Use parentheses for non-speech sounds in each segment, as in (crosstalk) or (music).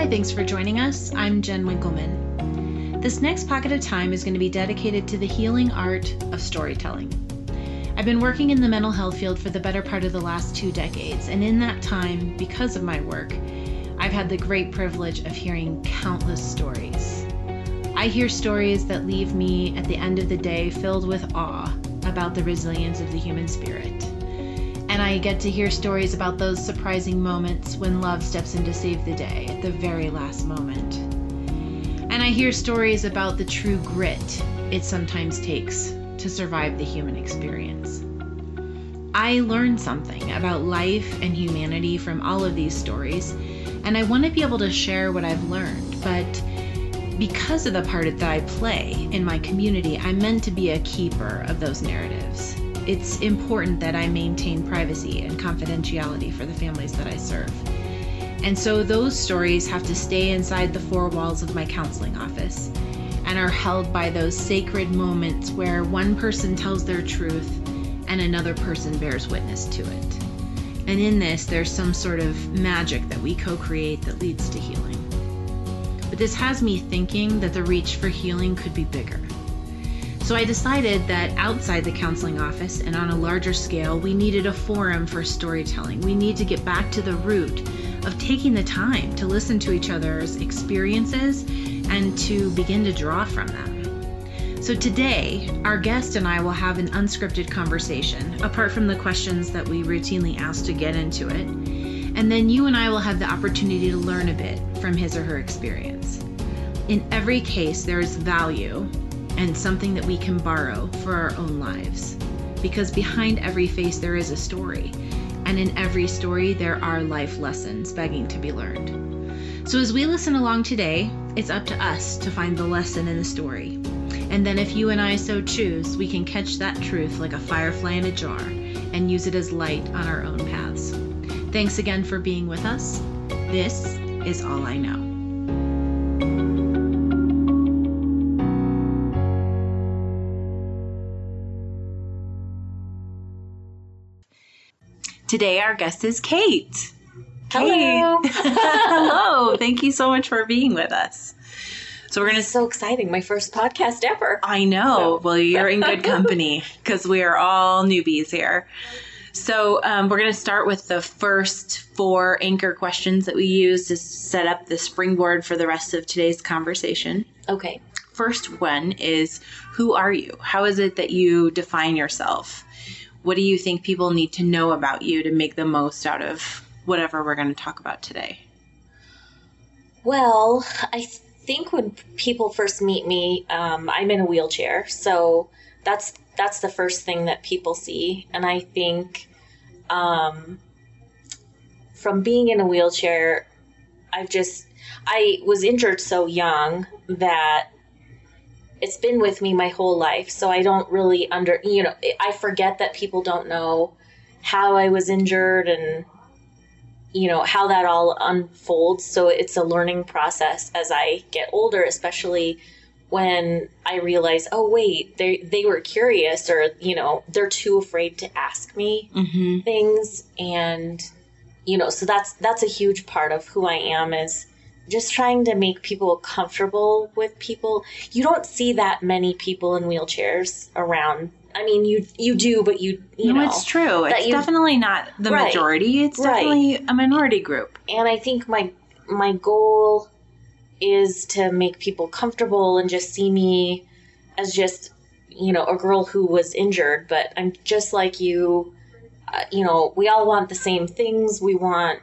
Hi, thanks for joining us. I'm Jen Winkleman. This next pocket of time is going to be dedicated to the healing art of storytelling. I've been working in the mental health field for the better part of the last two decades, and in that time, because of my work, I've had the great privilege of hearing countless stories. I hear stories that leave me at the end of the day filled with awe about the resilience of the human spirit. And I get to hear stories about those surprising moments when love steps in to save the day at the very last moment. And I hear stories about the true grit it sometimes takes to survive the human experience. I learned something about life and humanity from all of these stories, and I want to be able to share what I've learned. But because of the part that I play in my community, I'm meant to be a keeper of those narratives it's important that I maintain privacy and confidentiality for the families that I serve. And so those stories have to stay inside the four walls of my counseling office and are held by those sacred moments where one person tells their truth and another person bears witness to it. And in this, there's some sort of magic that we co create that leads to healing. But this has me thinking that the reach for healing could be bigger. So I decided that outside the counseling office and on a larger scale, we needed a forum for storytelling. We need to get back to the root of taking the time to listen to each other's experiences and to begin to draw from them. So today, our guest and I will have an unscripted conversation, apart from the questions that we routinely ask to get into it. And then you and I will have the opportunity to learn a bit from his or her experience. In every case, there is value and something that we can borrow for our own lives. Because behind every face, there is a story, and in every story, there are life lessons begging to be learned. So, as we listen along today, it's up to us to find the lesson in the story. And then, if you and I so choose, we can catch that truth like a firefly in a jar and use it as light on our own paths. Thanks again for being with us. This is All I Know. Today, our guest is Kate. Hello. Kate. (laughs) Hello. Thank you so much for being with us. So we're gonna. So exciting! My first podcast ever. I know. Well, you're in good (laughs) company because we are all newbies here. So um, we're gonna start with the first four anchor questions that we use to set up the springboard for the rest of today's conversation. Okay. First one is, who are you? How is it that you define yourself? What do you think people need to know about you to make the most out of whatever we're going to talk about today? Well, I think when people first meet me, um, I'm in a wheelchair, so that's that's the first thing that people see, and I think um, from being in a wheelchair, I've just I was injured so young that it's been with me my whole life so i don't really under you know i forget that people don't know how i was injured and you know how that all unfolds so it's a learning process as i get older especially when i realize oh wait they they were curious or you know they're too afraid to ask me mm-hmm. things and you know so that's that's a huge part of who i am is just trying to make people comfortable with people. You don't see that many people in wheelchairs around. I mean, you you do, but you you no, know it's true. It's you, definitely not the right, majority. It's definitely right. a minority group. And I think my my goal is to make people comfortable and just see me as just you know a girl who was injured, but I'm just like you. Uh, you know, we all want the same things. We want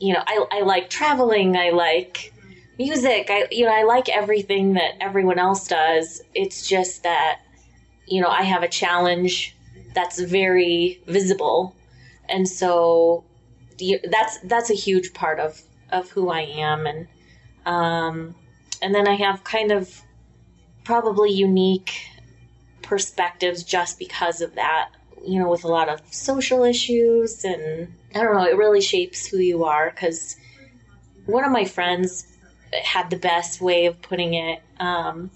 you know, I, I like traveling. I like music. I, you know, I like everything that everyone else does. It's just that, you know, I have a challenge that's very visible. And so that's, that's a huge part of, of who I am. And, um, and then I have kind of probably unique perspectives just because of that, you know, with a lot of social issues and, I don't know, it really shapes who you are because one of my friends had the best way of putting it. Um,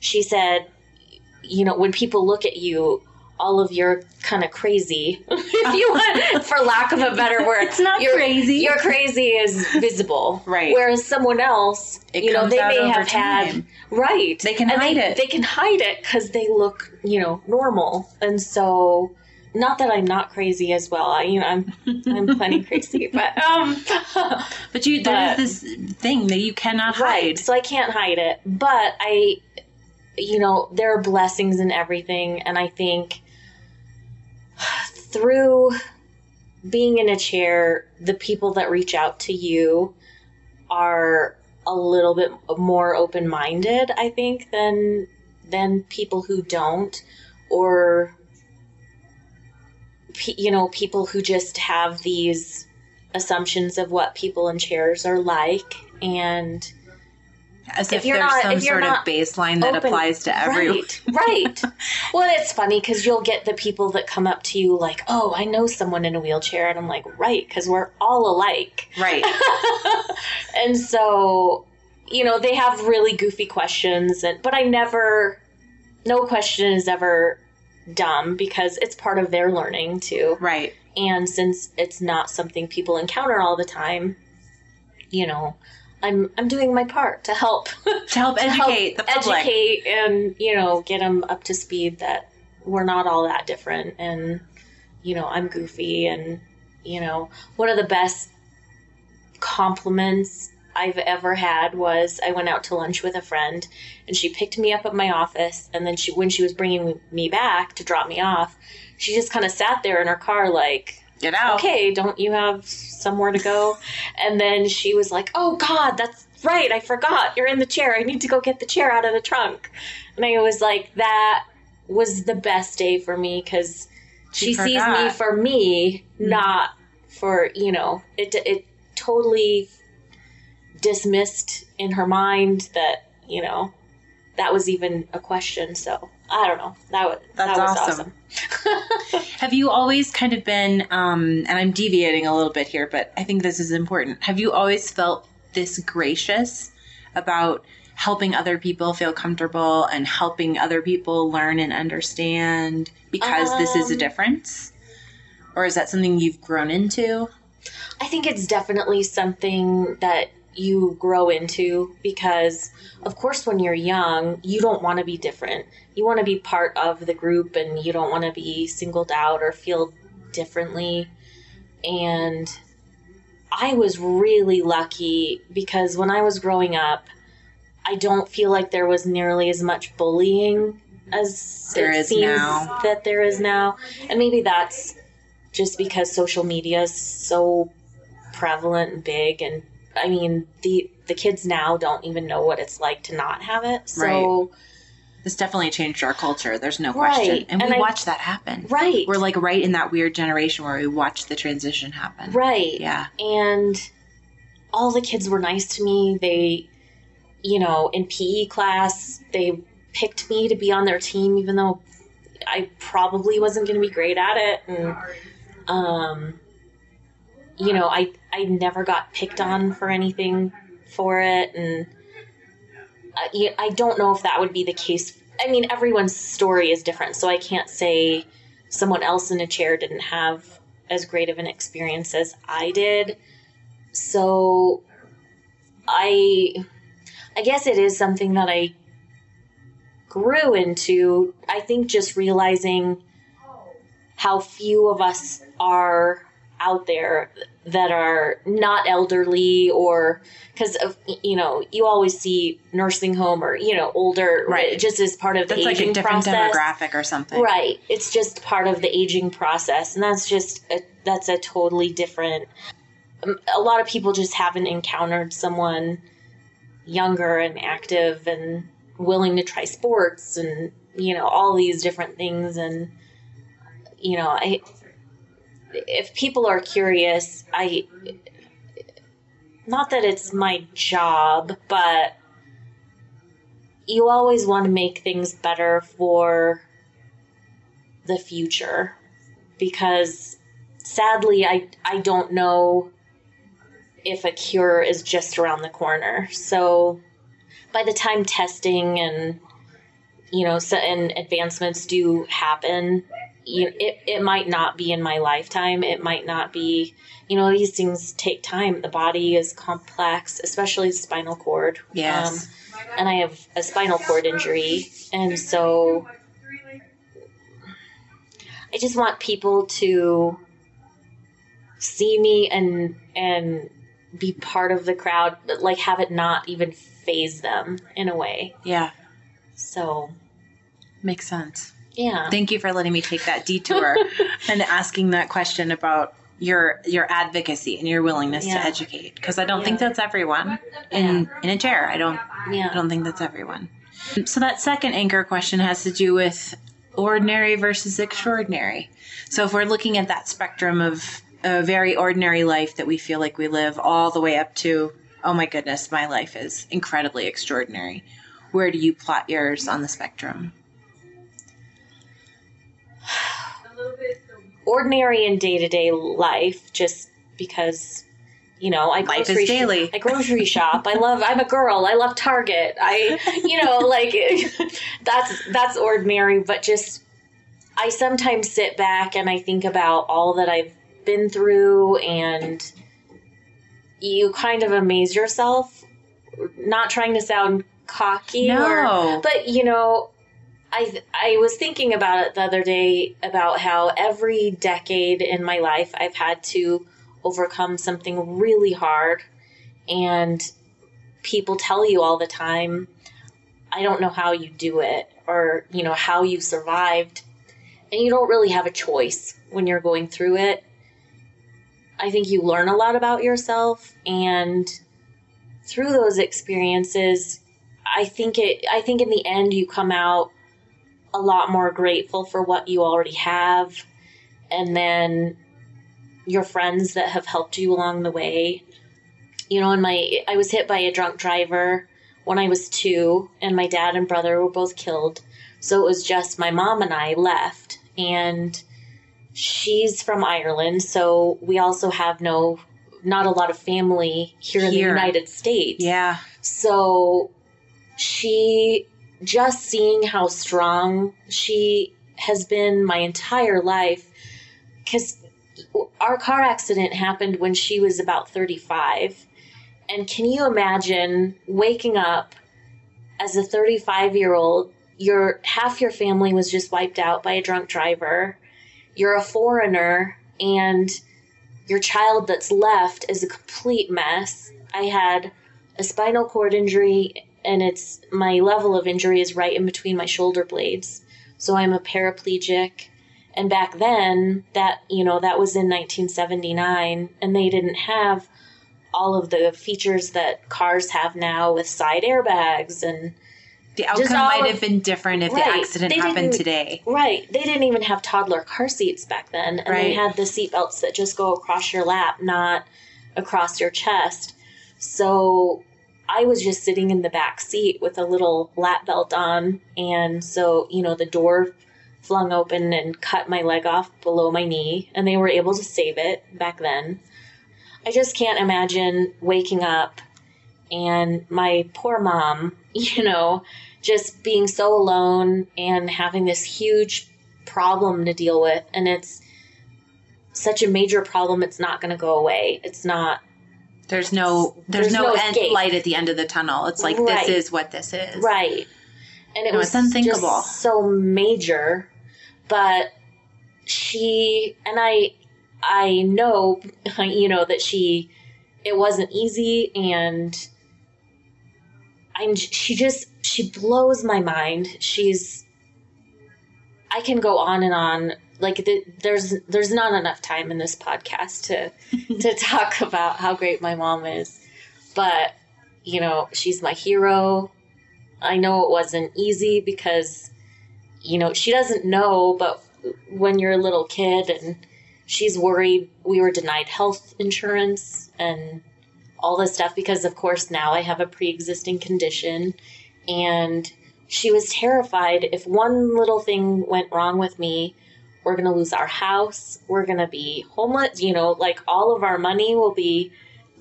she said, you know, when people look at you, all of your kind of crazy, (laughs) if you want, for lack of a better word. It's not your, crazy. Your crazy is visible, (laughs) Right. Whereas someone else, It you know, they may have had right. They can And hide they, it. They can hide it because they look, you know, normal, and so. Not that I'm not crazy as well. I, you know, I'm I'm plenty (laughs) crazy, but um, (laughs) But you, there But- is this thing that you cannot right. hide. So I can't hide it. But I, you know, there are blessings in everything, and I think through being in a chair, the people that reach out to you are a little bit more open minded. I think than than people who don't, or you know, people who just have these assumptions of what people in chairs are like and As If if, you're there's not- some if you're sort of baseline that open- applies to everyone. Right, right. (laughs) well, it's funny because you'll get the people that come up to you like, "Oh, I know someone in a wheelchair," and I'm like, "Right," because we're all alike. Right. (laughs) and so, you know, they have really goofy questions, and but I never, no question is ever dumb because it's part of their learning too. Right. And since it's not something people encounter all the time, you know, I'm I'm doing my part to help (laughs) To help to help educate the public. educate and you know get them up to speed that we're not all that different and you know i'm goofy and you know one of the best compliments i've ever had was i went out to lunch with a friend and she picked me up at my office and then she when she was bringing me back to drop me off she just kind of sat there in her car like Get out. okay, don't you have somewhere to go? (laughs) And then she was like, oh God, that's right. I forgot. You're in the chair. I need to go get the chair out of the trunk. And I was like, that was the best day for me because she, She sees me for me, Mhm. not for, you know, it, it totally dismissed in her mind that, you know, that was even a question. So I don't know. That was, That's that was awesome. awesome. (laughs) Have you always kind of been, um, and I'm deviating a little bit here, but I think this is important. Have you always felt this gracious about helping other people feel comfortable and helping other people learn and understand because this is a Um, difference? Or is that something you've grown into? I think it's definitely something that you grow into because, of course, when you're young, you don't want to be different. You want to be part of the group and you don't want to be singled out or feel differently. And I was really lucky because when I was growing up, I don't feel like there was nearly as much bullying as There it is seems now. that there is now. And maybe that's just because social media is so prevalent and big and I mean the the kids now don't even know what it's like to not have it. So This definitely changed our culture. There's no Right. question. And, And we I- watch that happen. right. We're like right in that weird generation where we watch the transition happen. right. Yeah. And all the kids were nice to me. They you know, in PE class, they picked me to be on their team even though I probably wasn't going to be great at it and um you know, I I never got picked on for anything for it and I, I don't know if that would be the case. I mean, everyone's story is different, so I can't say someone else in a chair didn't have as great of an experience as I did. So I I guess it is something that I grew into. I think just realizing how few of us are out there that are not elderly or because of you know you always see nursing home or you know older Right. just as part of the That's like aging a different process demographic or something. right it's just part of the aging process and that's just a, that's a totally different um, a lot of people just haven't encountered someone younger and active and willing to try sports and you know all these different things and you know i if people are curious i not that it's my job but you always want to make things better for the future because sadly I I don't know if a cure is just around the corner. So by the time testing and you know and advancements do happen, you it, it might not be in my lifetime. It might not be, you know, these things take time. The body is complex, especially spinal cord. Yes. Um, and I have a spinal cord injury. And so I just want people to see me and, and be part of the crowd, but like have it not even faze them in a way. Yeah. So, Makes sense. Yeah. Thank you for letting me take that detour (laughs) and asking that question about your your advocacy and your willingness Yeah. to educate because I don't think that's everyone in in a chair. I don't Yeah. I don't think that's everyone. So that second anchor question has to do with ordinary versus extraordinary. So if we're looking at that spectrum of a very ordinary life that we feel like we live all the way up to oh my goodness, my life is incredibly extraordinary. Where do you plot yours on the spectrum? Ordinary in day to day life just because you know I Life is grocery daily. I grocery shop. I love. I'm a girl. I love Target. I (laughs) you know like that's that's ordinary. But just I sometimes sit back and I think about all that I've been through, and you kind of amaze yourself. Not trying to sound cocky or No. but you know I I was thinking about it the other day about how every decade in my life I've had to overcome something really hard and people tell you all the time I don't know how you do it or you know how you survived and you don't really have a choice when you're going through it. I think you learn a lot about yourself and through those experiences I think it I think in the end you come out a lot more grateful for what you already have and then your friends that have helped you along the way. You know, and my I was hit by a drunk driver when I was 2 and my dad and brother were both killed. So it was just my mom and I left and she's from Ireland, so we also have no not a lot of family here, in the United States. Yeah. So she just seeing how strong she has been my entire life because our car accident happened when she was about 35 and can you imagine waking up as a 35 year old your half your family was just wiped out by a drunk driver you're a foreigner and your child that's left is a complete mess. I had a spinal cord injury and it's my level of injury is right in between my shoulder blades so i'm a paraplegic and back then that you know that was in 1979 and they didn't have all of the features that cars have now with side airbags and The outcome might have been different if the accident happened today. Right. They didn't even have toddler car seats back then. And they had the seat belts that just go across your lap, not across your chest. So I was just sitting in the back seat with a little lap belt on. And so, you know, the door flung open and cut my leg off below my knee. And they were able to save it back then. I just can't imagine waking up and my poor mom, (laughs) you know, just being so alone and having this huge problem to deal with and it's such a major problem it's not going to go away it's not There's no there's, There's no, no end, light at the end of the tunnel. It's like Right. this is what this is. right and it No, was unthinkable. so major but she and i i know (laughs) you know that she it wasn't easy and i'm she just she blows my mind she's i can go on and on like th- there's there's not enough time in this podcast to (laughs) to talk about how great my mom is. But you know she's my hero. I know it wasn't easy because you know she doesn't know but when you're a little kid and she's worried we were denied health insurance and all this stuff because of course now I have a pre-existing condition. And she was terrified if one little thing went wrong with me we're going to lose our house we're going to be homeless you know like all of our money will be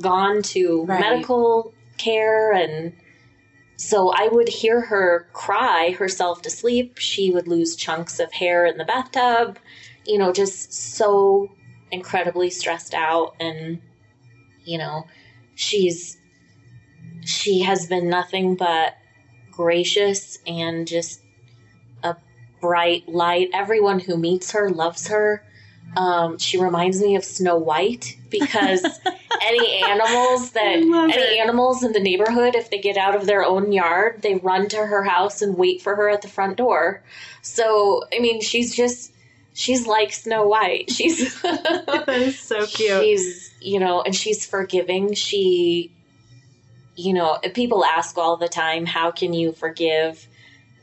gone to Right. medical care and so I would hear her cry herself to sleep. She would lose chunks of hair in the bathtub, you know, just so incredibly stressed out. And, you know, she's, she has been nothing but gracious and just bright light. Everyone who meets her loves her. Um, she reminds me of Snow White because (laughs) any animals that any animals in the neighborhood, if they get out of their own yard, they run to her house and wait for her at the front door. So I mean, she's just she's like Snow White. She's (laughs) (laughs) that is so cute. She's you know, and she's forgiving. She you know, people ask all the time, how can you forgive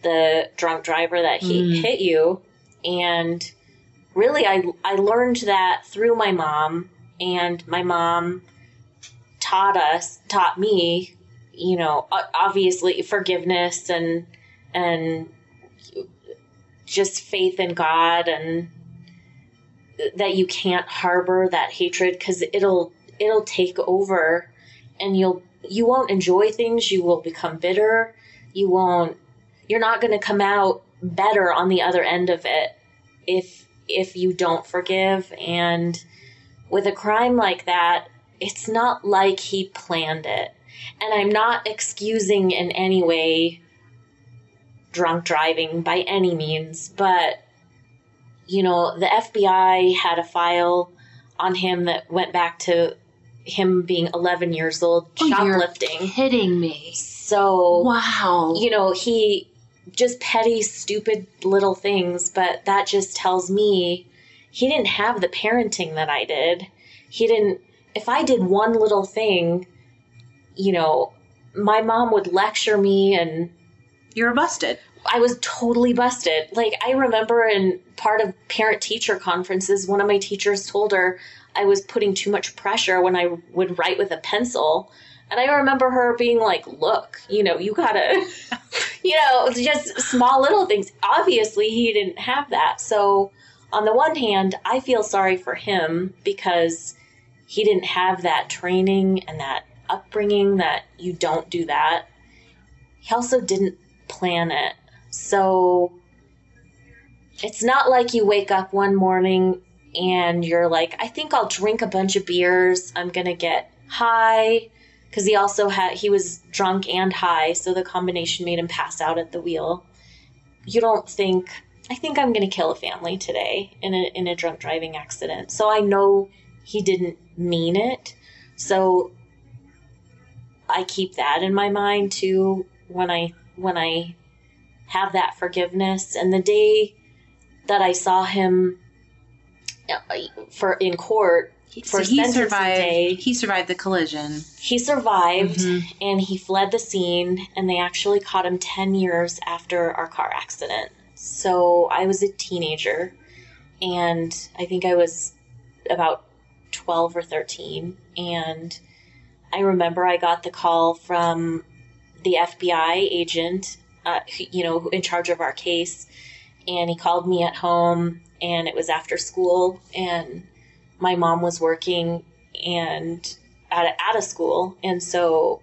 the drunk driver that he mm. hit you? And really I I learned that through my mom and my mom taught us taught me you know obviously forgiveness and and just faith in God and that you can't harbor that hatred cuz it'll it'll take over and you'll you won't enjoy things you will become bitter you won't you're not going to come out better on the other end of it if if you don't forgive. And with a crime like that, it's not like he planned it. And I'm not excusing in any way drunk driving by any means, but you know, the FBI had a file on him that went back to him being 11 years old oh, shoplifting. You're kidding me. So, wow. You know, he just petty, stupid little things, but that just tells me he didn't have the parenting that I did. He didn't, if I did one little thing, you know, my mom would lecture me and. You were busted. I was totally busted. Like, I remember in part of parent teacher conferences, one of my teachers told her I was putting too much pressure when I would write with a pencil and I remember her being like, look, you know, you gotta, (laughs) you know, just small little things. Obviously, he didn't have that. So, on the one hand, I feel sorry for him because he didn't have that training and that upbringing that you don't do that. He also didn't plan it. So, it's not like you wake up one morning and you're like, I think I'll drink a bunch of beers. I'm going to get high because he also had he was drunk and high, so the combination made him pass out at the wheel. You don't think I think I'm going to kill a family today in a in a drunk driving accident. So I know he didn't mean it. So I keep that in my mind too when I when I have that forgiveness and the day that I saw him uh, for in court so he survived. Day, he survived the collision. He survived, mm-hmm. and he fled the scene. And they actually caught him ten years after our car accident. So I was a teenager, and I think I was about twelve or thirteen. And I remember I got the call from the FBI agent, uh, you know, in charge of our case, and he called me at home, and it was after school, and my mom was working and at a, at a school, and so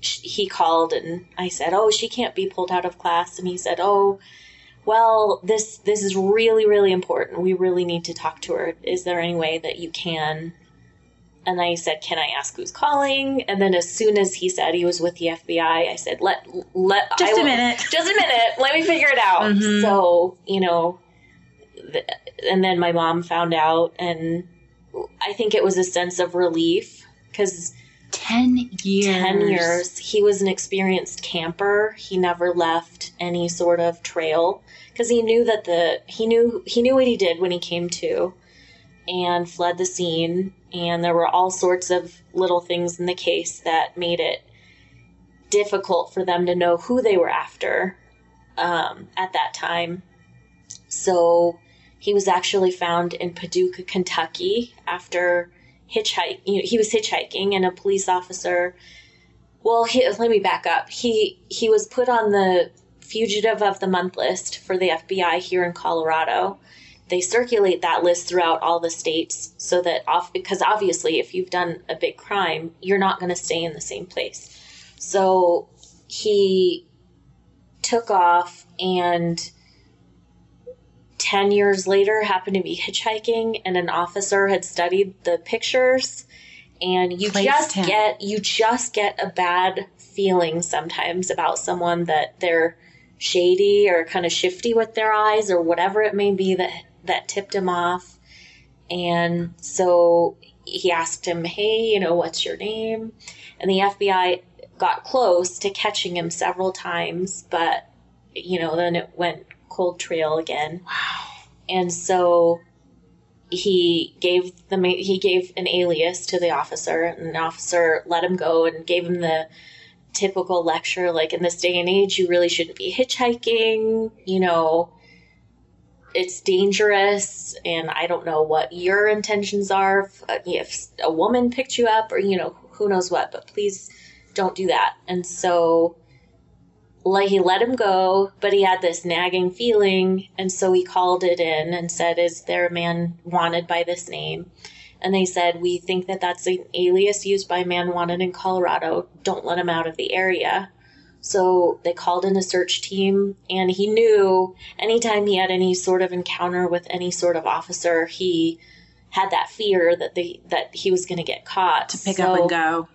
he called and I said, "Oh, she can't be pulled out of class." And he said, "Oh, well, this this is really really important. We really need to talk to her. Is there any way that you can?" And I said, "Can I ask who's calling?" And then as soon as he said he was with the FBI, I said, "Let let just a minute, just a minute. Let me figure it out." Mm-hmm. So you know, and then my mom found out, and I think it was a sense of relief because 10 years. 10 years he was an experienced camper. He never left any sort of trail because he knew that the he knew he knew what he did when he came to and fled the scene and there were all sorts of little things in the case that made it difficult for them to know who they were after um, at that time. So he was actually found in Paducah, Kentucky after hitchhike. You know, he was hitchhiking, and a police officer. Well, he, let me back up. He he was put on the fugitive of the month list for the FBI here in Colorado. They circulate that list throughout all the states so that off because obviously if you've done a big crime, you're not going to stay in the same place. So he took off and 10 years later happened to be hitchhiking and an officer had studied the pictures and you Placed just him. get you just get a bad feeling sometimes about someone that they're shady or kind of shifty with their eyes or whatever it may be that that tipped him off and so he asked him hey you know what's your name and the FBI got close to catching him several times but you know then it went cold trail again Wow. and so he gave the he gave an alias to the officer and the officer let him go and gave him the typical lecture like in this day and age you really shouldn't be hitchhiking you know it's dangerous and i don't know what your intentions are if, uh, if a woman picked you up or you know who knows what but please don't do that and so like he let him go, but he had this nagging feeling, and so he called it in and said, "Is there a man wanted by this name?" And they said, "We think that that's an alias used by a man wanted in Colorado. Don't let him out of the area." So they called in a search team, and he knew anytime he had any sort of encounter with any sort of officer, he had that fear that they that he was going to get caught To pick So- up and go.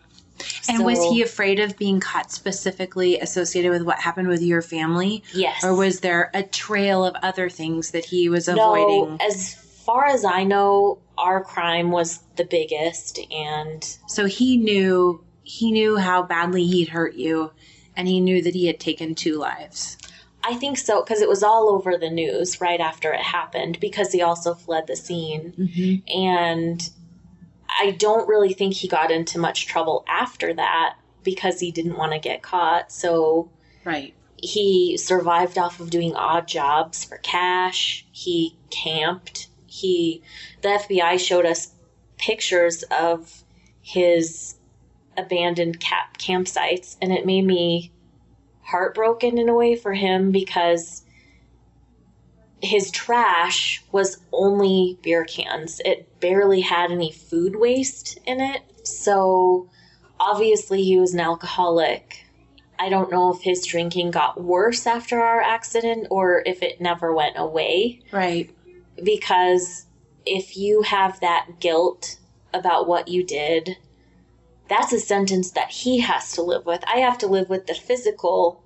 And was he afraid of being caught specifically associated with what happened with your family? Yes. Or was there a trail of other things that he was avoiding? No, as far as I know, our crime was the biggest, and So he knew he knew how badly he'd hurt you and he knew that he had taken two lives. I think so because it was all over the news right after it happened because he also fled the scene, Mm-hmm. and I don't really think he got into much trouble after that because he didn't want to get caught. So Right. he survived off of doing odd jobs for cash. He camped. He the FBI showed us pictures of his abandoned cap campsites and it made me heartbroken in a way for him because his trash was only beer cans. It barely had any food waste in it. So obviously he was an alcoholic. I don't know if his drinking got worse after our accident or if it never went away Right. because if you have that guilt about what you did, that's a sentence that he has to live with. I have to live with the physical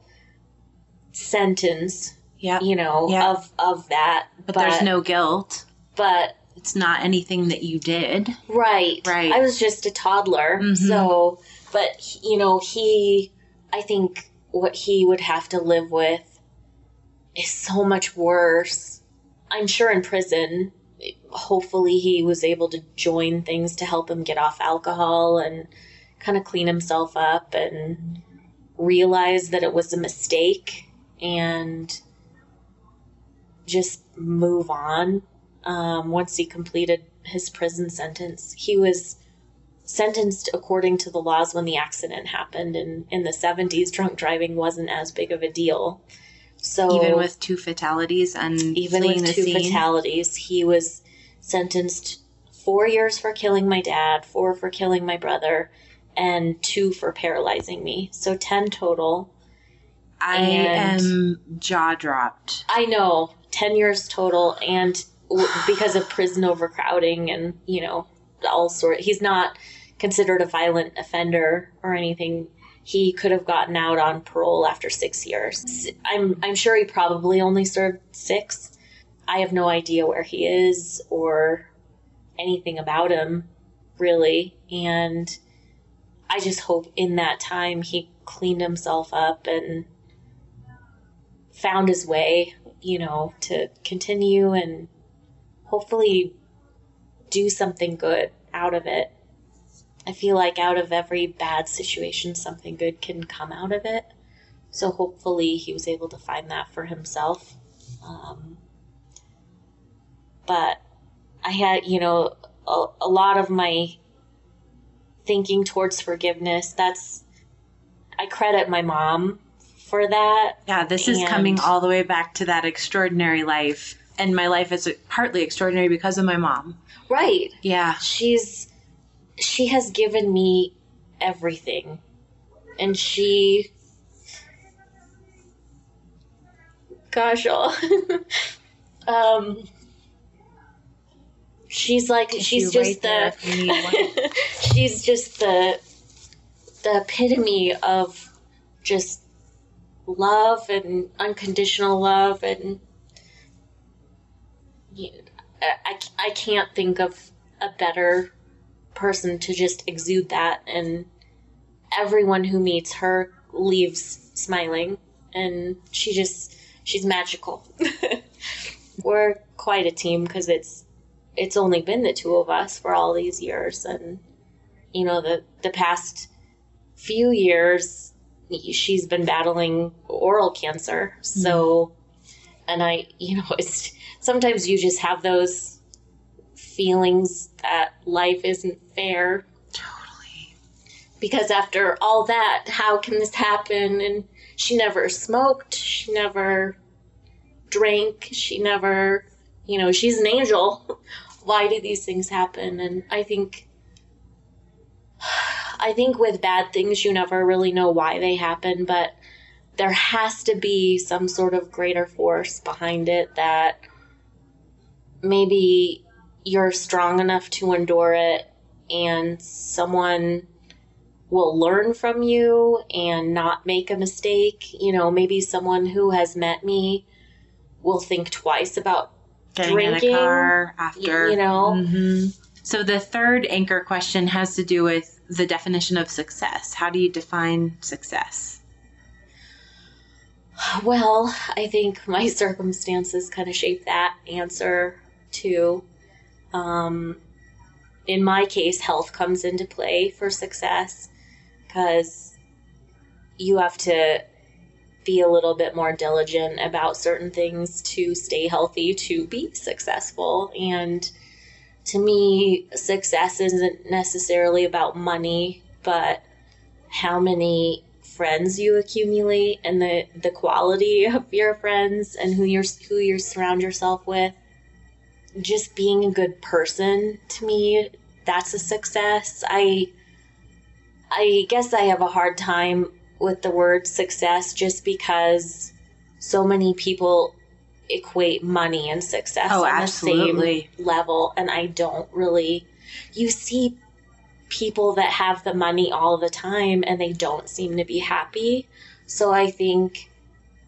sentence, Yeah. you know, of of that. But, there's no guilt. but It's not anything that you did. right, Right. I was just a toddler, Mhm. so but you know, he I think what he would have to live with is so much worse. I'm sure in prison, hopefully he was able to join things to help him get off alcohol and kind of clean himself up and realize that it was a mistake and just move on. Um, once he completed his prison sentence, he was sentenced according to the laws when the accident happened and in the 70s drunk driving wasn't as big of a deal so Even with two fatalities and even with the two scene. fatalities he was sentenced four years for killing my dad four for killing my brother and two for paralyzing me so 10 total I and- am jaw dropped. i know 10 years total and because of prison overcrowding and you know all sort he's not considered a violent offender or anything. He could have gotten out on parole after six years. S- i'm i'm sure he probably only served six. I have no idea where he is or anything about him really. And i just hope in that time he cleaned himself up and found his way you know to continue and hopefully do something good out of it. I feel like out of every bad situation, something good can come out of it. So hopefully he was able to find that for himself. Um, but I had, you know, a, a lot of my thinking towards forgiveness. That's, I credit my mom for that. Yeah, this is And- coming all the way back to that extraordinary life. And my life is partly extraordinary because of my mom. Right. Yeah. she's she has given me everything and she gosh, oh. (laughs) um, she's like she's just right the (laughs) she's just the the epitome of just love and unconditional love and I, I can't think of a better person to just exude that. And everyone who meets her leaves smiling and she just she's magical. (laughs) We're quite a team because it's it's only been the two of us for all these years. And you know the the past few years she's been battling oral cancer. So and i you know (laughs) it's sometimes you just have those feelings that life isn't fair. Totally. because after all that how can this happen? And she never smoked. She never drank. She never you know she's an angel. (laughs) Why do these things happen? And i think i think with bad things you never really know why they happen but there has to be some sort of greater force behind it that maybe you're strong enough to endure it and someone will learn from you and not make a mistake. You know, maybe someone who has met me will think twice about Getting Drinking, in a car after. you know. hmm So the third anchor question has to do with the definition of success. How do you define success? Well, I think my circumstances kind of shape that answer too. Um, in my case, health comes into play for success because you have to be a little bit more diligent about certain things to stay healthy to be successful. And to me, success isn't necessarily about money, but how many friends you accumulate and the the quality (laughs) of your friends and who you're who you surround yourself with. Just being a good person to me that's a success. I i guess i have a hard time with the word success just because so many people equate money and success Oh, on absolutely. the same level and i don't really you see people that have the money all the time and they don't seem to be happy. So I think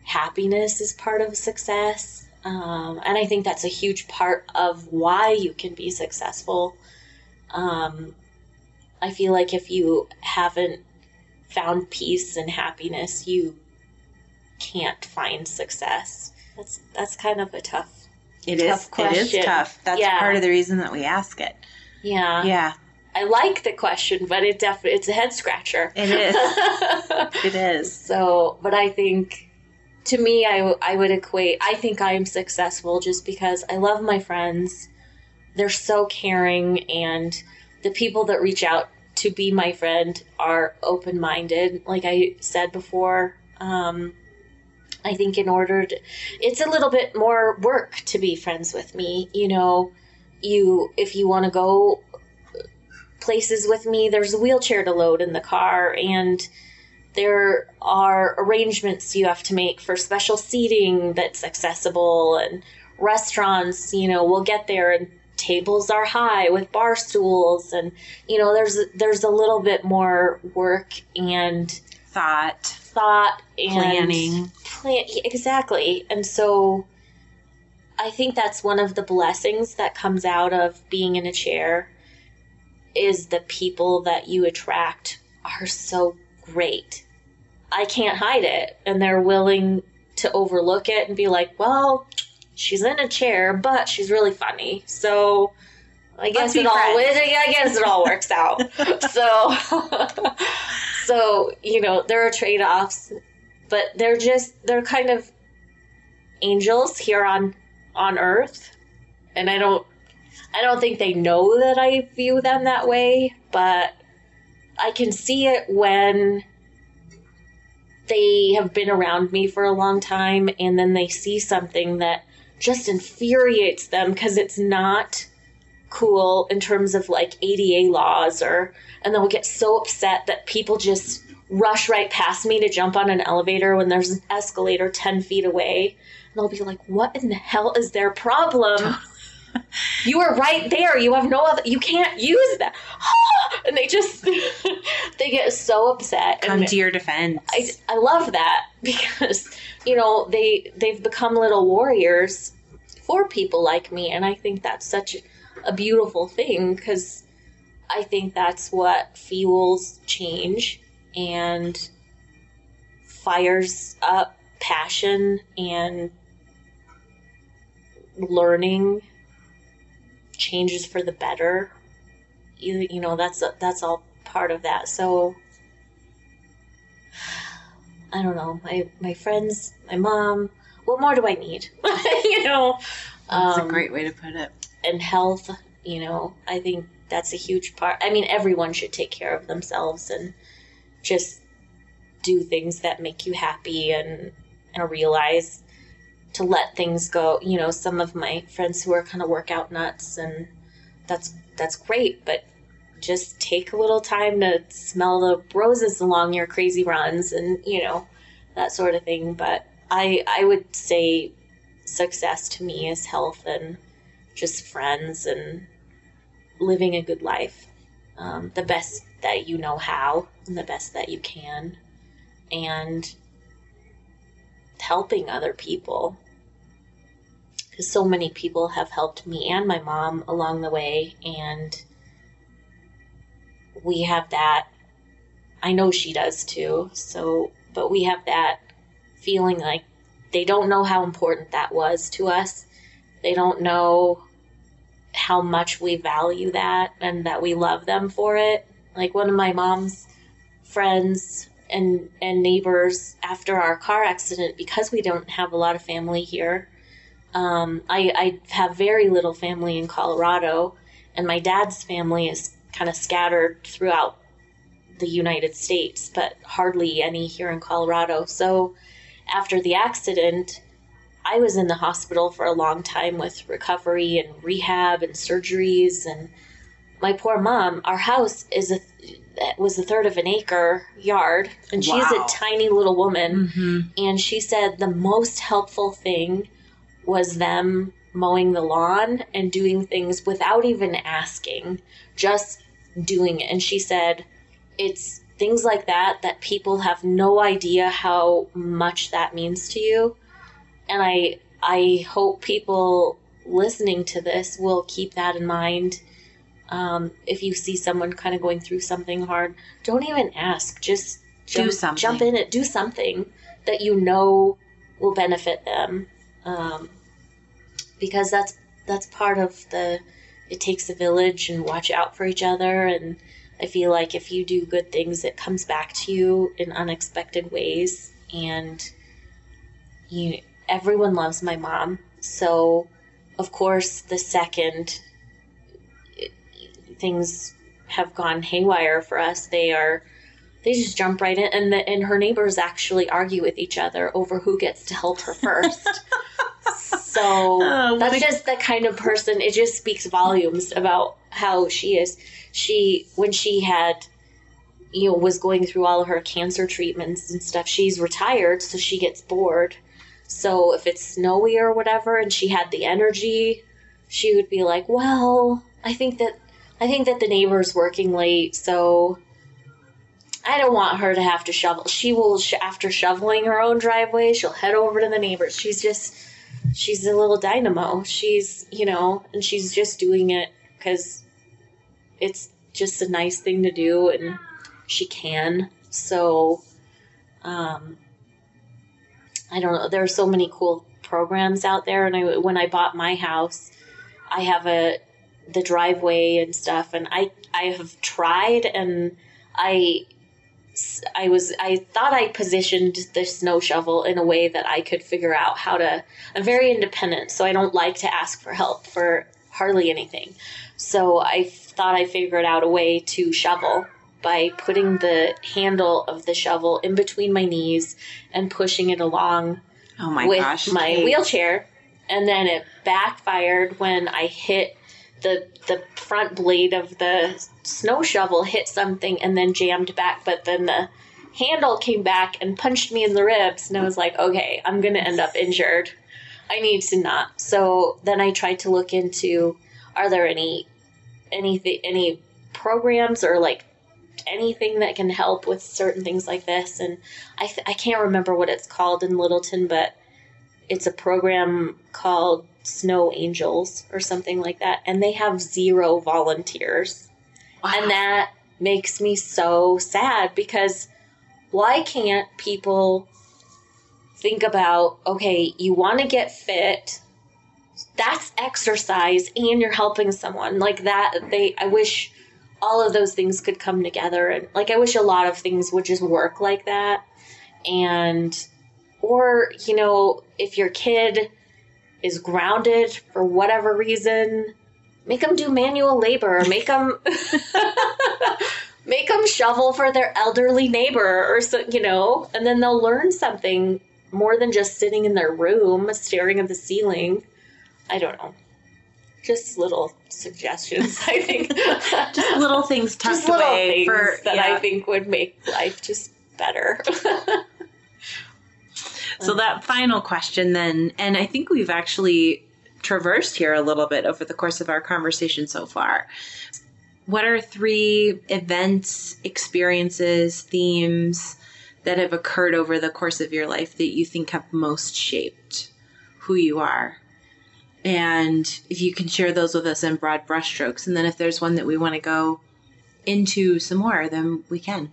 happiness is part of success. Um, and I think that's a huge part of why you can be successful. Um, I feel like if you haven't found peace and happiness, you can't find success. That's that's kind of a tough. It is. Tough It is question. tough. That's Yeah. part of the reason that we ask it. Yeah, Yeah, I like the question, but it definitely it's a head scratcher. it is. (laughs) it is. So, but I think to me, I, I would equate, I think I am successful just because I love my friends. They're so caring, and the people that reach out to be my friend are open minded. Like I said before, um, I think in order to, it's a little bit more work to be friends with me. You know, you, if you want to go places with me, there's a wheelchair to load in the car, and there are arrangements you have to make for special seating that's accessible and restaurants you know we'll get there and tables are high with bar stools and you know there's there's a little bit more work and Thought, thought and planning. plan exactly. And so i think that's one of the blessings that comes out of being in a chair is the people that you attract are so great. I can't hide it. And they're willing to overlook it and be like well she's in a chair but she's really funny. So i guess it all (laughs) I guess it all works out. So (laughs) so you know there are trade-offs but they're just they're kind of angels here on on earth. And i don't i don't think they know that i view them that way but i can see it when they have been around me for a long time and then they see something that just infuriates them because it's not cool in terms of like ADA laws or and then we get so upset that people just rush right past me to jump on an elevator when there's an escalator 10 feet away. And I'll be like, what in the hell is their problem? (laughs) you are right there. You have no other, you can't use that. (gasps) and they just, (laughs) they get so upset. Come and to your defense. I, I love that (laughs) because, you know, they, they've become little warriors for people like me. And I think that's such a beautiful thing because I think that's what fuels change and fires up passion and learning. Changes for the better. You, you know that's that's all part of that. So i don't know. My my friends my mom what more do i need? (laughs) You know that's um, a great way to put it and health you know i think that's a huge part i mean everyone should take care of themselves and just do things that make you happy and and realize to let things go. You know, some of my friends who are kind of workout nuts and that's that's great, but just take a little time to smell the roses along your crazy runs and, you know, that sort of thing. But I I would say success to me is health and just friends and living a good life. Um, the best that you know how and the best that you can. And helping other people. Because so many people have helped me and my mom along the way. And we have that i know she does too so but we have that feeling like they don't know how important that was to us they don't know how much we value that and that we love them for it like one of my mom's friends and and neighbors after our car accident because we don't have a lot of family here. Um, I, I have very little family in Colorado, and my dad's family is kind of scattered throughout the United States, but hardly any here in Colorado. So after the accident, I was in the hospital for a long time with recovery and rehab and surgeries and my poor mom, our house is a was a third of an acre yard, and she's Wow. a tiny little woman. mm-hmm. And she said the most helpful thing was them mowing the lawn and doing things without even asking, just doing it. And she said it's things like that that people have no idea how much that means to you. And I I hope people listening to this will keep that in mind. Um, if you see someone kind of going through something hard, don't even ask. Just Do jump, something. jump in it. Do something that you know will benefit them, um, because that's that's part of the. It takes a village and watch out for each other, and I feel like if you do good things, it comes back to you in unexpected ways, and you. Everyone loves my mom, so of course the second things have gone haywire for us, they are they just jump right in, and the, and her neighbors actually argue with each other over who gets to help her first. (laughs) so Oh, that's just the kind of person. It just speaks volumes about how she is. She when she had you know was going through all of her cancer treatments and stuff. She's retired, so she gets bored. So if it's snowy or whatever, and she had the energy, she would be like, "Well, I think that I think that the neighbor's working late, so I don't want her to have to shovel. She will, after shoveling her own driveway, she'll head over to the neighbors. She's just, she's a little dynamo. She's, you know, and she's just doing it because it's just a nice thing to do and she can. So, um, I don't know. There are so many cool programs out there. And I, when I bought my house, I have a, the driveway and stuff and I I have tried and I I was I thought I positioned the snow shovel in a way that I could figure out how to I'm very independent so I don't like to ask for help for hardly anything. So I thought I figured out a way to shovel by putting the handle of the shovel in between my knees and pushing it along Oh my with gosh. my Kate. wheelchair, and then it backfired when I hit the the front blade of the snow shovel hit something and then jammed back. But then the handle came back and punched me in the ribs and I was like, okay, I'm going to end up injured. I need to not. So then I tried to look into are there any anything any programs or like anything that can help with certain things like this and I th- I can't remember what it's called in Littleton but it's a program called Snow Angels or something like that and they have zero volunteers. Wow. And that makes me so sad because why can't people think about okay, you want to get fit, that's exercise and you're helping someone. Like that they I wish all of those things could come together and like I wish a lot of things would just work like that. And or, you know, if your kid is grounded for whatever reason, make them do manual labor, make them (laughs) make them shovel for their elderly neighbor or so, you know, and then they'll learn something more than just sitting in their room staring at the ceiling. I don't know. Just little suggestions, I think. (laughs) Just little things tucked Just little away things for that yeah. I think would make life just better. (laughs) So that final question then, and I think we've actually traversed here a little bit over the course of our conversation so far. What are three events, experiences, themes that have occurred over the course of your life that you think have most shaped who you are? And if you can share those with us in broad brushstrokes, and then if there's one that we want to go into some more, then we can.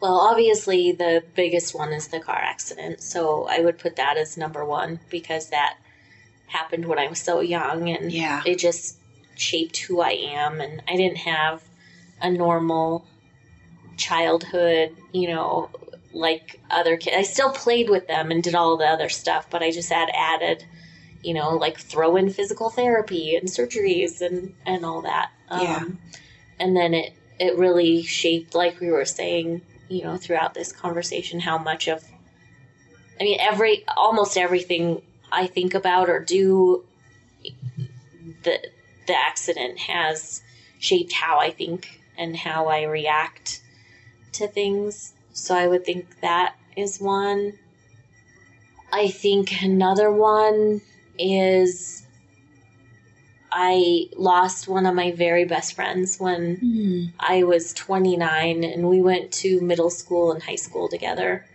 Well, obviously, the biggest one is the car accident. So I would put that as number one because that happened when I was so young and Yeah. it just shaped who I am. And I didn't have a normal childhood, you know, like other kids. I still played with them and did all the other stuff, but I just had added, you know, like throw in physical therapy and surgeries and, and all that. Um, Yeah. And then it, it really shaped, like we were saying, you know, throughout this conversation, how much of, I mean, every, almost everything I think about or do, the, the accident has shaped how I think and how I react to things. So I would think that is one. I think another one is I lost one of my very best friends when I was 29 and we went to middle school and high school together.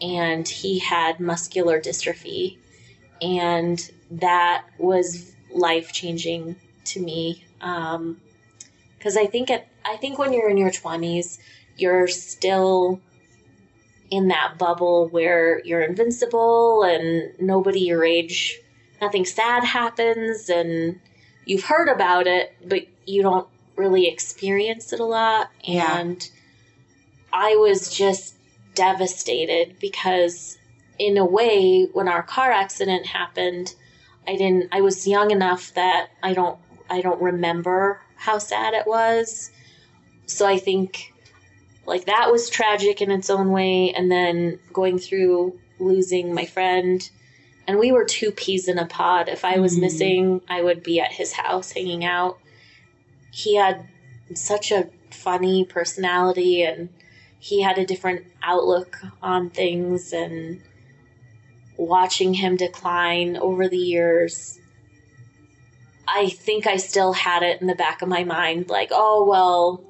And he had muscular dystrophy. And that was life changing to me. Um, because I think at I think when you're in your 20s, you're still in that bubble where you're invincible and nobody your age, nothing sad happens, and you've heard about it, but you don't really experience it a lot. Yeah. And I was just devastated because, in a way, when our car accident happened, I didn't. I was young enough that I don't. I don't remember how sad it was. So I think like that was tragic in its own way and then going through losing my friend and we were two peas in a pod if i was Mhm. missing i would be at his house hanging out he had such a funny personality and he had a different outlook on things and watching him decline over the years i think i still had it in the back of my mind like oh well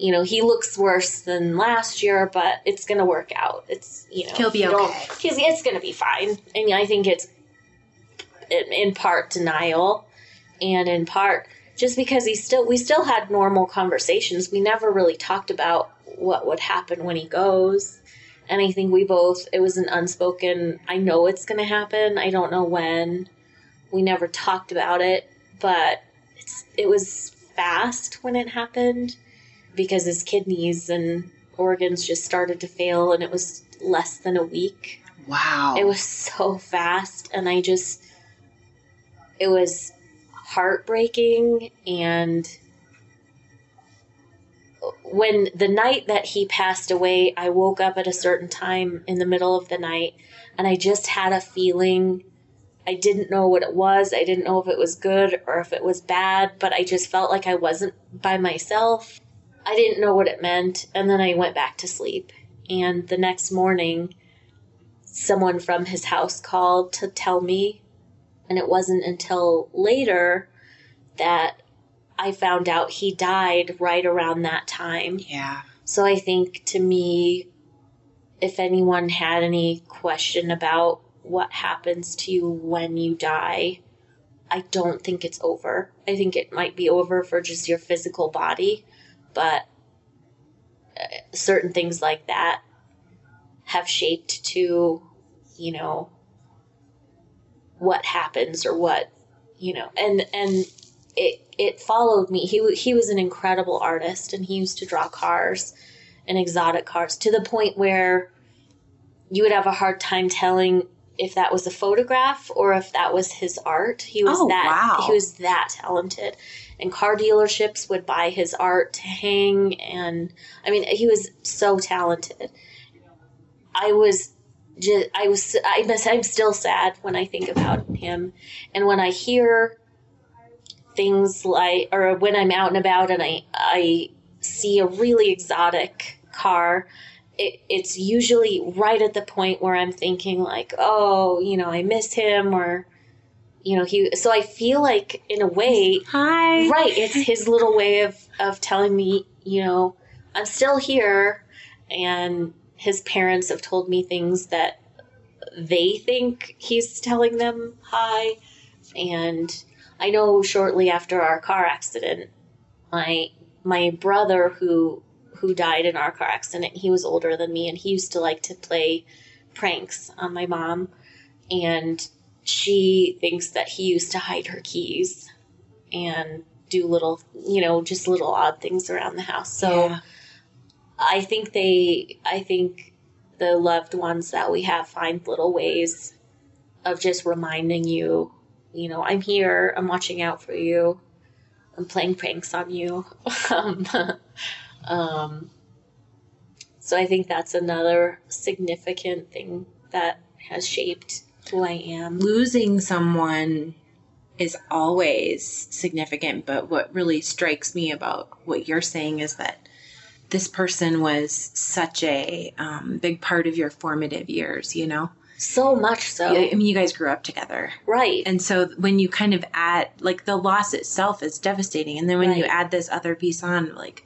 you know, he looks worse than last year, but it's going to work out. It's, you know, He'll be okay. He's, it's going to be fine. And I think it's in, in part denial and in part just because he still, we still had normal conversations. We never really talked about what would happen when he goes. And I think we both, it was an unspoken, I know it's going to happen. I don't know when. We never talked about it, but it's, it was fast when it happened because his kidneys and organs just started to fail and it was less than a week. Wow. It was so fast and I just it was heartbreaking and when the night that he passed away, I woke up at a certain time in the middle of the night and I just had a feeling I didn't know what it was. I didn't know if it was good or if it was bad, but I just felt like I wasn't by myself. I didn't know what it meant, and then I went back to sleep. And the next morning, someone from his house called to tell me. And it wasn't until later that I found out he died right around that time. Yeah. So I think to me, if anyone had any question about what happens to you when you die, I don't think it's over. I think it might be over for just your physical body, but uh, certain things like that have shaped to, you know, what happens or what, you know, and and it it followed me. He he was an incredible artist, and he used to draw cars and exotic cars to the point where you would have a hard time telling if that was a photograph or if that was his art. He was Oh, that wow. he was that talented. And car dealerships would buy his art to hang and I mean he was so talented. I was just I was I'm still sad when I think about him and when I hear things like or when I'm out and about and I I see a really exotic car it, it's usually right at the point where I'm thinking like, oh, you know, I miss him or you know, he so I feel like in a way Hi. right, it's his little way of of telling me, you know, I'm still here and his parents have told me things that they think he's telling them hi and I know shortly after our car accident my my brother who who died in our car accident he was older than me and he used to like to play pranks on my mom and she thinks that he used to hide her keys and do little you know just little odd things around the house so Yeah. I think they, I think the loved ones that we have find little ways of just reminding you, you know, I'm here, I'm watching out for you, I'm playing pranks on you. (laughs) um, um, so I think that's another significant thing that has shaped who I am. losing someone is always significant, but what really strikes me about what you're saying is that this person was such a um, big part of your formative years, you know? So much so. I mean, you guys grew up together. Right. And so when you kind of add, like, the loss itself is devastating. And then when you add this other piece on, like,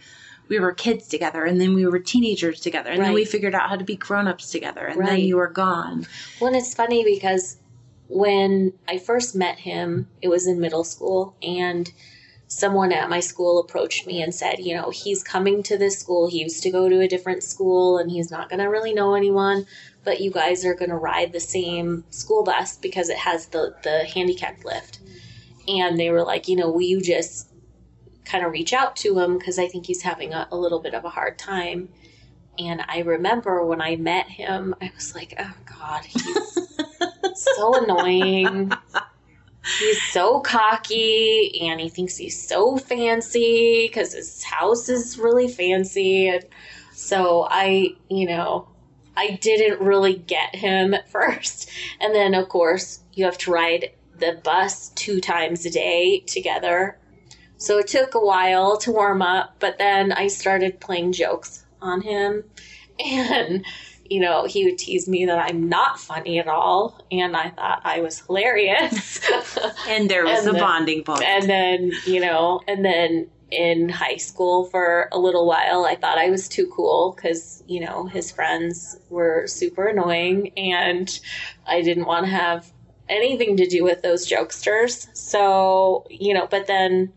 we were kids together, and then we were teenagers together, and then we figured out how to be grown ups together, and then you were gone. Well, and it's funny because when I first met him, it was in middle school, and someone at my school approached me and said, you know, he's coming to this school. He used to go to a different school and he's not going to really know anyone, but you guys are going to ride the same school bus because it has the, the handicap lift. And they were like, you know, will you just kind of reach out to him because I think he's having a, a little bit of a hard time. And I remember when I met him, I was like, oh God, he's (laughs) so annoying. He's so cocky and he thinks he's so fancy because his house is really fancy. And so I, you know, I didn't really get him at first. And then, of course, you have to ride the bus two times a day together. So it took a while to warm up, but then I started playing jokes on him. (laughs) And, you know, he would tease me that I'm not funny at all. And I thought I was hilarious. (laughs) And there was And the the- bonding point. and then, you know, and then in high school for a little while, I thought I was too cool because, you know, his friends were super annoying and I didn't want to have anything to do with those jokesters. So, you know, but then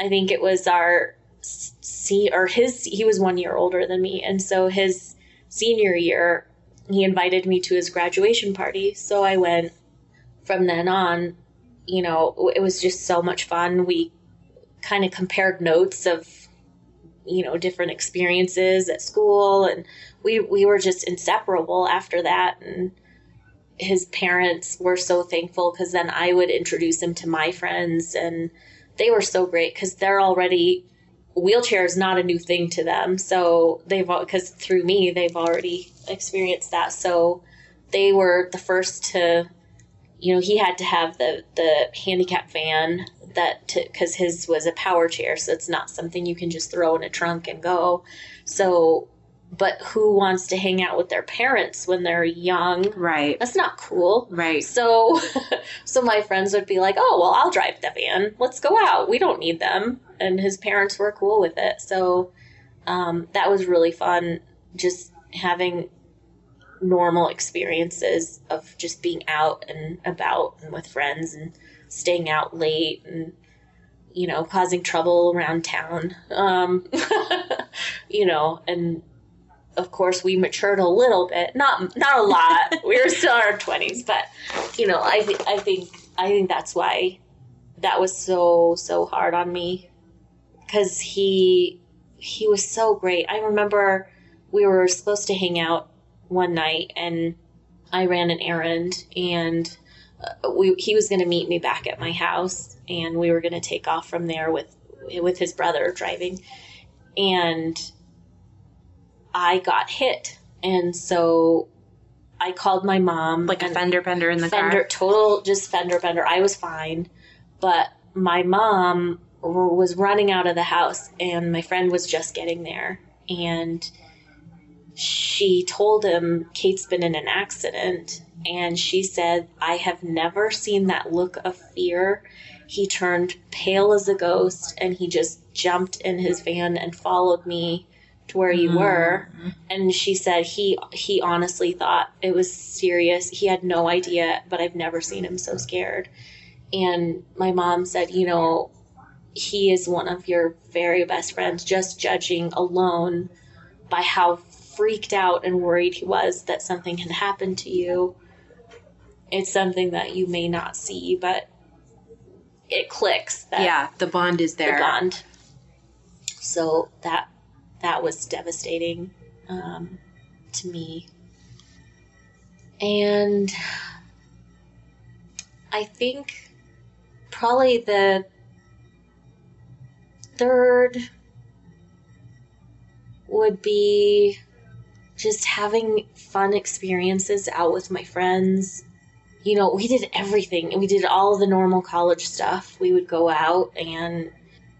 I think it was our see or his he was one year older than me. And so his senior year he invited me to his graduation party. So i went from then on you know it was just so much fun. We kind of compared notes of you know different experiences at school. And we we were just inseparable after that. And his parents were so thankful because then i would introduce him to my friends and they were so great because they're already wheelchair is not a new thing to them. So they've because through me they've already experienced that. So they were the first to you know he had to have the the handicap van that because his was a power chair so it's not something you can just throw in a trunk and go. So but who wants to hang out with their parents when they're young? Right. That's not cool. Right. So, (laughs) so my friends would be like, "Oh, well, I'll drive the van. Let's go out. We don't need them." And his parents were cool with it. So, um, that was really fun. Just having normal experiences of just being out and about and with friends and staying out late and you know causing trouble around town. Um, (laughs) you know, and of course we matured a little bit. Not not a lot. (laughs) We were still in our 20s but you know i th- i think i think that's why that was so so hard on me. Cuz he he was so great. I remember we were supposed to hang out one night and i ran an errand and uh, we he was going to meet me back at my house and we were going to take off from there with with his brother driving. And I got hit. And so I called my mom. Like a fender bender in the fender, car. total just fender bender. I was fine. But my mom was running out of the house and my friend was just getting there. And she told him Kate's been in an accident. And she said, I have never seen that look of fear. He turned pale as a ghost and he just jumped in his van and followed me to where you were. Mm-hmm. And she said he he honestly thought it was serious. He had no idea but i've never seen him so scared. And my mom said you know he is one of your very best friends. Just judging alone by how freaked out and worried he was that something had happened to you it's something that you may not see but it clicks that Yeah, the bond is the there. bond. So that that was devastating um, to me, and I think probably the third would be just having fun experiences out with my friends you know, we did everything. And we did all the normal college stuff. We would go out, and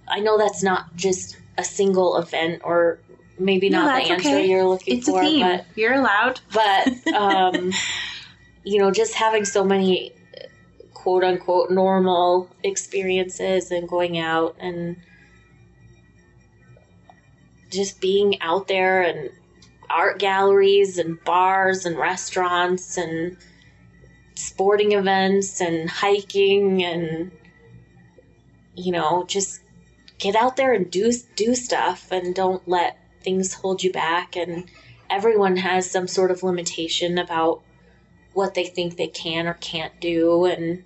I know that's not just a single event or maybe No, not the answer okay. you're looking It's a for, theme. but You're allowed. but (laughs) um, you know, just having so many quote unquote normal experiences and going out and just being out there and art galleries and bars and restaurants and sporting events and hiking and you know just get out there and do do stuff and don't let things hold you back. And everyone has some sort of limitation about what they think they can or can't do. And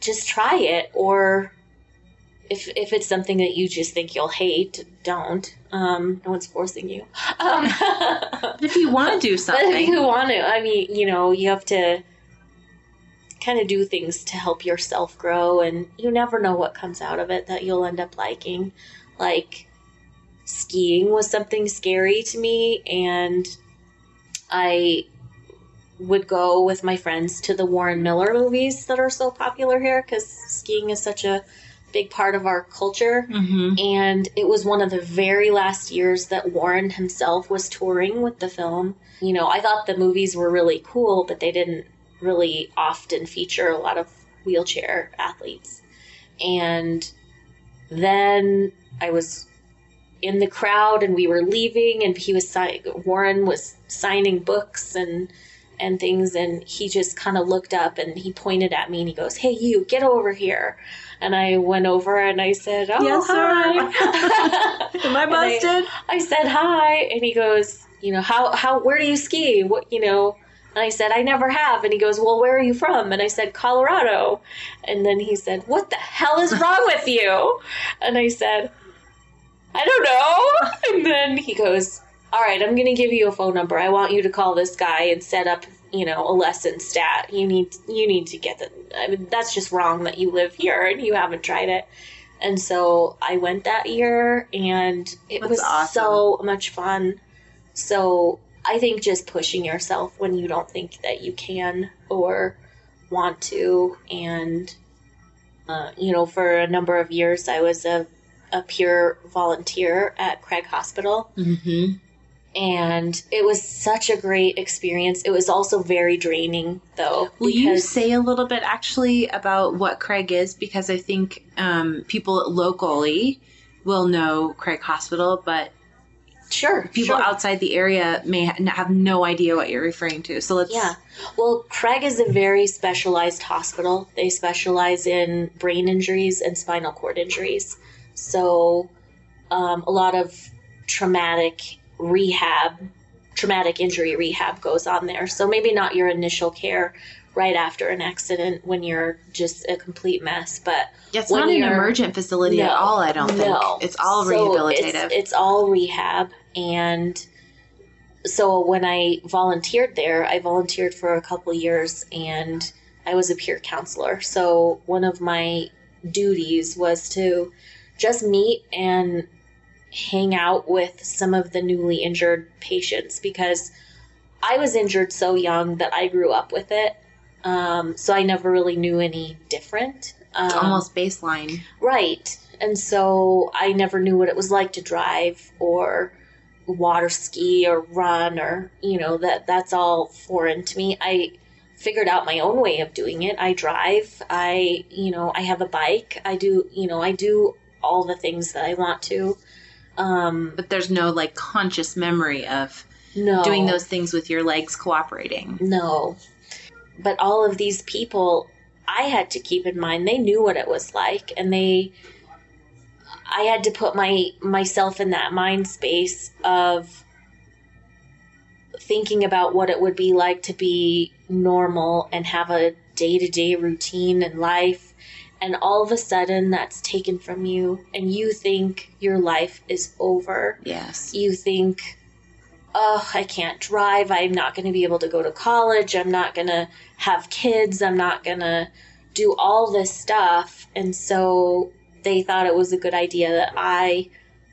just try it. Or if if it's something that you just think you'll hate don't. Um no one's forcing you. (laughs) Um But (laughs) if you want to do but (laughs) if something, you want to i mean you know you have to kind of do things to help yourself grow and you never know what comes out of it that you'll end up liking. Like skiing was something scary to me and i would go with my friends to the warren miller movies that are so popular here because skiing is such a big part of our culture. Hmm and it was one of the very last years that Warren himself was touring with the film. You know, I thought the movies were really cool, but they didn't really often feature a lot of wheelchair athletes. And then I was in the crowd and we were leaving and he was si- Warren was signing books and and things and he just kind of looked up and he pointed at me and he goes, "Hey you, get over here." And I went over and I said, "Oh, Yes, sir. hi." (laughs) (laughs) Am I And I- I said hi, and he goes, you know, how how where do you ski? What you know? And I said, I never have. And he goes, Well, where are you from? And I said, Colorado. And then he said, What the hell is wrong with you? (laughs) And I said, I don't know. (laughs) And then he goes, All right, I'm going to give you a phone number. I want you to call this guy and set up, you know, a lesson stat. You need you need to get that I mean, that's just wrong that you live here and you haven't tried it. And so I went that year, and it That's was awesome. so much fun. So I think just pushing yourself when you don't think that you can or want to, and uh, you know, for a number of years, I was a a peer volunteer at Craig Hospital, Mm-hmm. and it was such a great experience. It was also very draining, though. Will you say a little bit actually about what Craig is? Because I think um, people locally will know Craig Hospital, but sure people sure. outside the area may have no idea what you're referring to. So let's Yeah. Well, Craig is a very specialized hospital. They specialize in brain injuries and spinal cord injuries. So, um, a lot of traumatic rehab, traumatic injury rehab goes on there. So, maybe not your initial care right after an accident when you're just a complete mess, but Yeah, it's not an emergent facility at all. I don't no. think it's all So rehabilitative. It's, it's all rehab, and so when I volunteered there, I volunteered for a couple years, and I was a peer counselor. So one of my duties was to just meet and hang out with some of the newly injured patients because I was injured so young that I grew up with it. Um, so I never really knew any different. Um, it's almost baseline. Right. And so I never knew what it was like to drive or water ski or run or, you know, that that's all foreign to me. I figured out my own way of doing it. I drive. I, you know, I have a bike. I do, you know, I do all the things that I want to. Um But there's no like conscious memory of no doing those things with your legs cooperating. No. But all of these people I had to keep in mind they knew what it was like and they I had to put my myself in that mind space of thinking about what it would be like to be normal and have a day-to-day routine in life and all of a sudden that's taken from you and you think your life is over Yes. you think, oh, I can't drive. I'm not going to be able to go to college. I'm not going to have kids. I'm not going to do all this stuff. And so they thought it was a good idea that I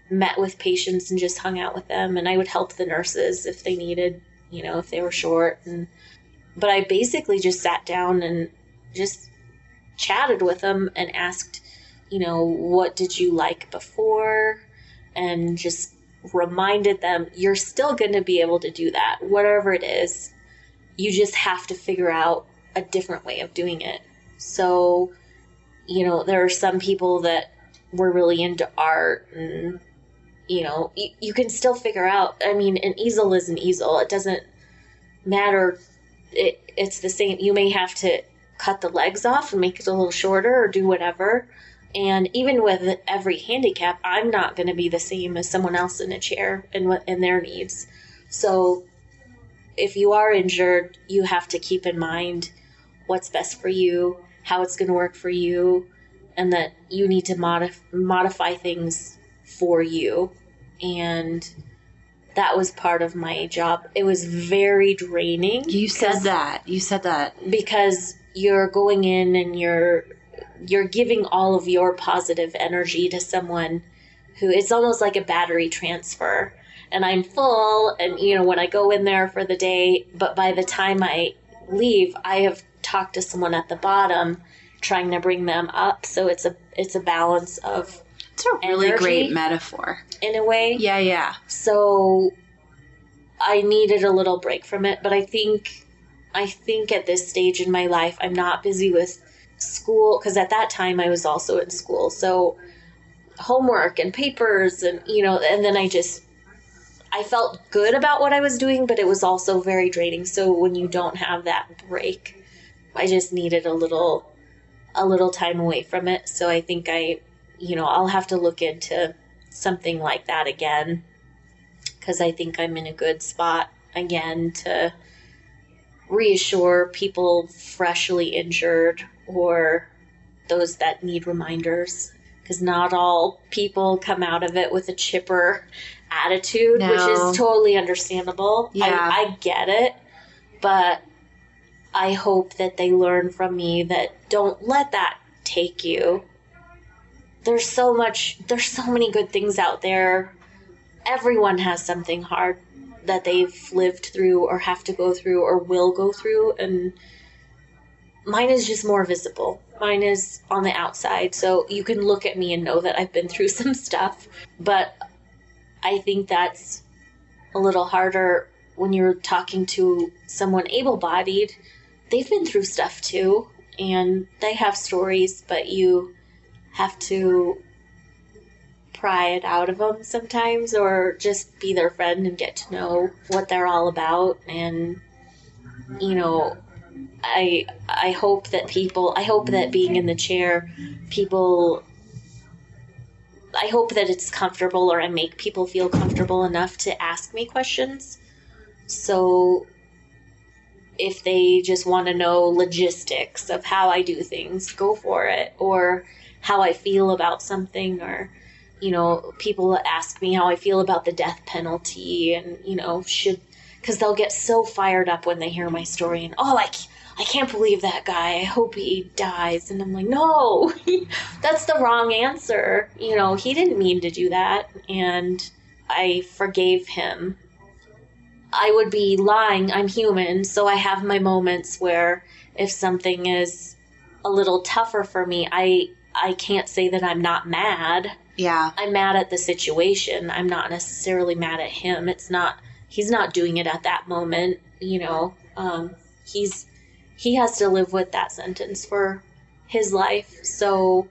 met with patients and just hung out with them and I would help the nurses if they needed, you know, if they were short and but I basically just sat down and just chatted with them and asked, you know, what did you like before? And just reminded them you're still going to be able to do that, whatever it is. You just have to figure out a different way of doing it. So, you know, there are some people that were really into art and, you know, you, you can still figure out. I mean, an easel is an easel. It doesn't matter. It, it's the same. You may have to cut the legs off and make it a little shorter or do whatever. And even with every handicap, I'm not going to be the same as someone else in a chair and what and their needs. So if you are injured, you have to keep in mind what's best for you, how it's going to work for you, and that you need to modif- modify things for you. And that was part of my job. It was very draining. You said that. You said that. because you're going in and you're you're giving all of your positive energy to someone who it's almost like a battery transfer and I'm full and you know when I go in there for the day but by the time I leave I have talked to someone at the bottom trying to bring them up so it's a it's a balance of It's a really great metaphor. in a way Yeah, yeah. so I needed a little break from it, but I think I think at this stage in my life I'm not busy with school because at that time I was also in school. So homework and papers and you know and then I just I felt good about what I was doing, but it was also very draining. So when you don't have that break, I just needed a little a little time away from it. So I think I you know, I'll have to look into something like that again because I think I'm in a good spot again to reassure people freshly injured or those that need reminders because not all people come out of it with a chipper attitude, which is totally understandable. Yeah. I, I get it, but I hope that they learn from me that don't let that take you. There's so much, there's so many good things out there. Everyone has something hard that they've lived through or have to go through or will go through and mine is just more visible mine is on the outside so you can look at me and know that i've been (laughs) through some stuff but i think that's a little harder when you're talking to someone able bodied. They've been through stuff too, and they have stories, but you have to pry it out of them sometimes or just be their friend and get to know what they're all about. And you know i i hope that people i hope that being in the chair people i hope that it's comfortable or i make people feel comfortable enough to ask me questions. So if they just want to know logistics of how i do things go for it or how i feel about something or you know, people ask me how I feel about the death penalty and, you know, should, because they'll get so fired up when they hear my story and, oh, I, I can't believe that guy. I hope he dies. And I'm like, no, (laughs) that's the wrong answer. You know, he didn't mean to do that. And I forgave him. I would be lying. I'm human. So I have my moments where if something is a little tougher for me, I, I can't say that I'm not mad yeah. I'm mad at the situation. I'm not necessarily mad at him. It's not he's not doing it at that moment, you know. Um, he's he has to live with that sentence for his life. So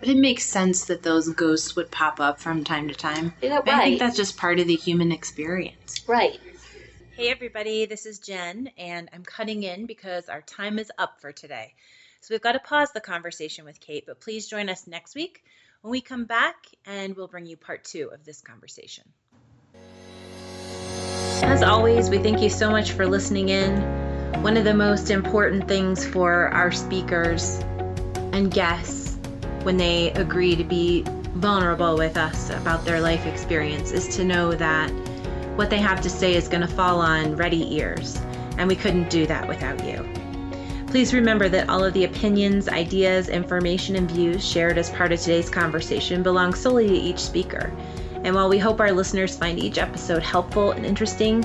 but it makes sense that those ghosts would pop up from time to time. Yeah, right. I think that's just part of the human experience. Right. Hey everybody, this is Jen and I'm cutting in because our time is up for today. So we've got to pause the conversation with Kate, but please join us next week when we come back, and we'll bring you part two of this conversation. As always, we thank you so much for listening in. One of the most important things for our speakers and guests when they agree to be vulnerable with us about their life experience is to know that what they have to say is going to fall on ready ears. And we couldn't do that without you. Please remember that all of the opinions, ideas, information, and views shared as part of today's conversation belong solely to each speaker. And while we hope our listeners find each episode helpful and interesting,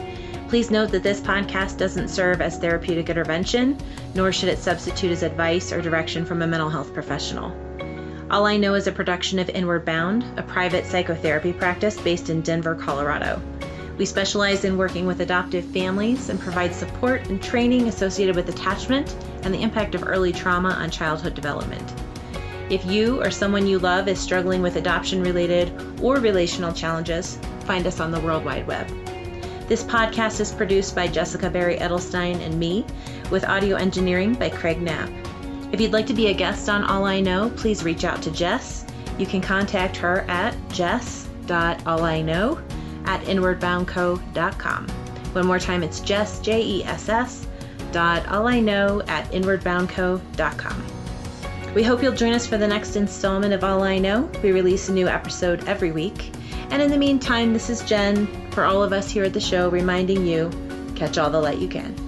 please note that this podcast doesn't serve as therapeutic intervention, nor should it substitute as advice or direction from a mental health professional. All I Know is a production of Inward Bound, a private psychotherapy practice based in Denver, Colorado. We specialize in working with adoptive families and provide support and training associated with attachment and the impact of early trauma on childhood development. If you or someone you love is struggling with adoption related or relational challenges, find us on the World Wide Web. This podcast is produced by Jessica Barry Edelstein and me, with audio engineering by Craig Knapp. If you'd like to be a guest on All I Know, please reach out to Jess. You can contact her at jess.alliknow at inwardboundco.com. One more time, it's Jess, J E S S, dot all I know at inwardboundco.com. We hope you'll join us for the next installment of All I Know. We release a new episode every week. And in the meantime, this is Jen for all of us here at the show reminding you catch all the light you can.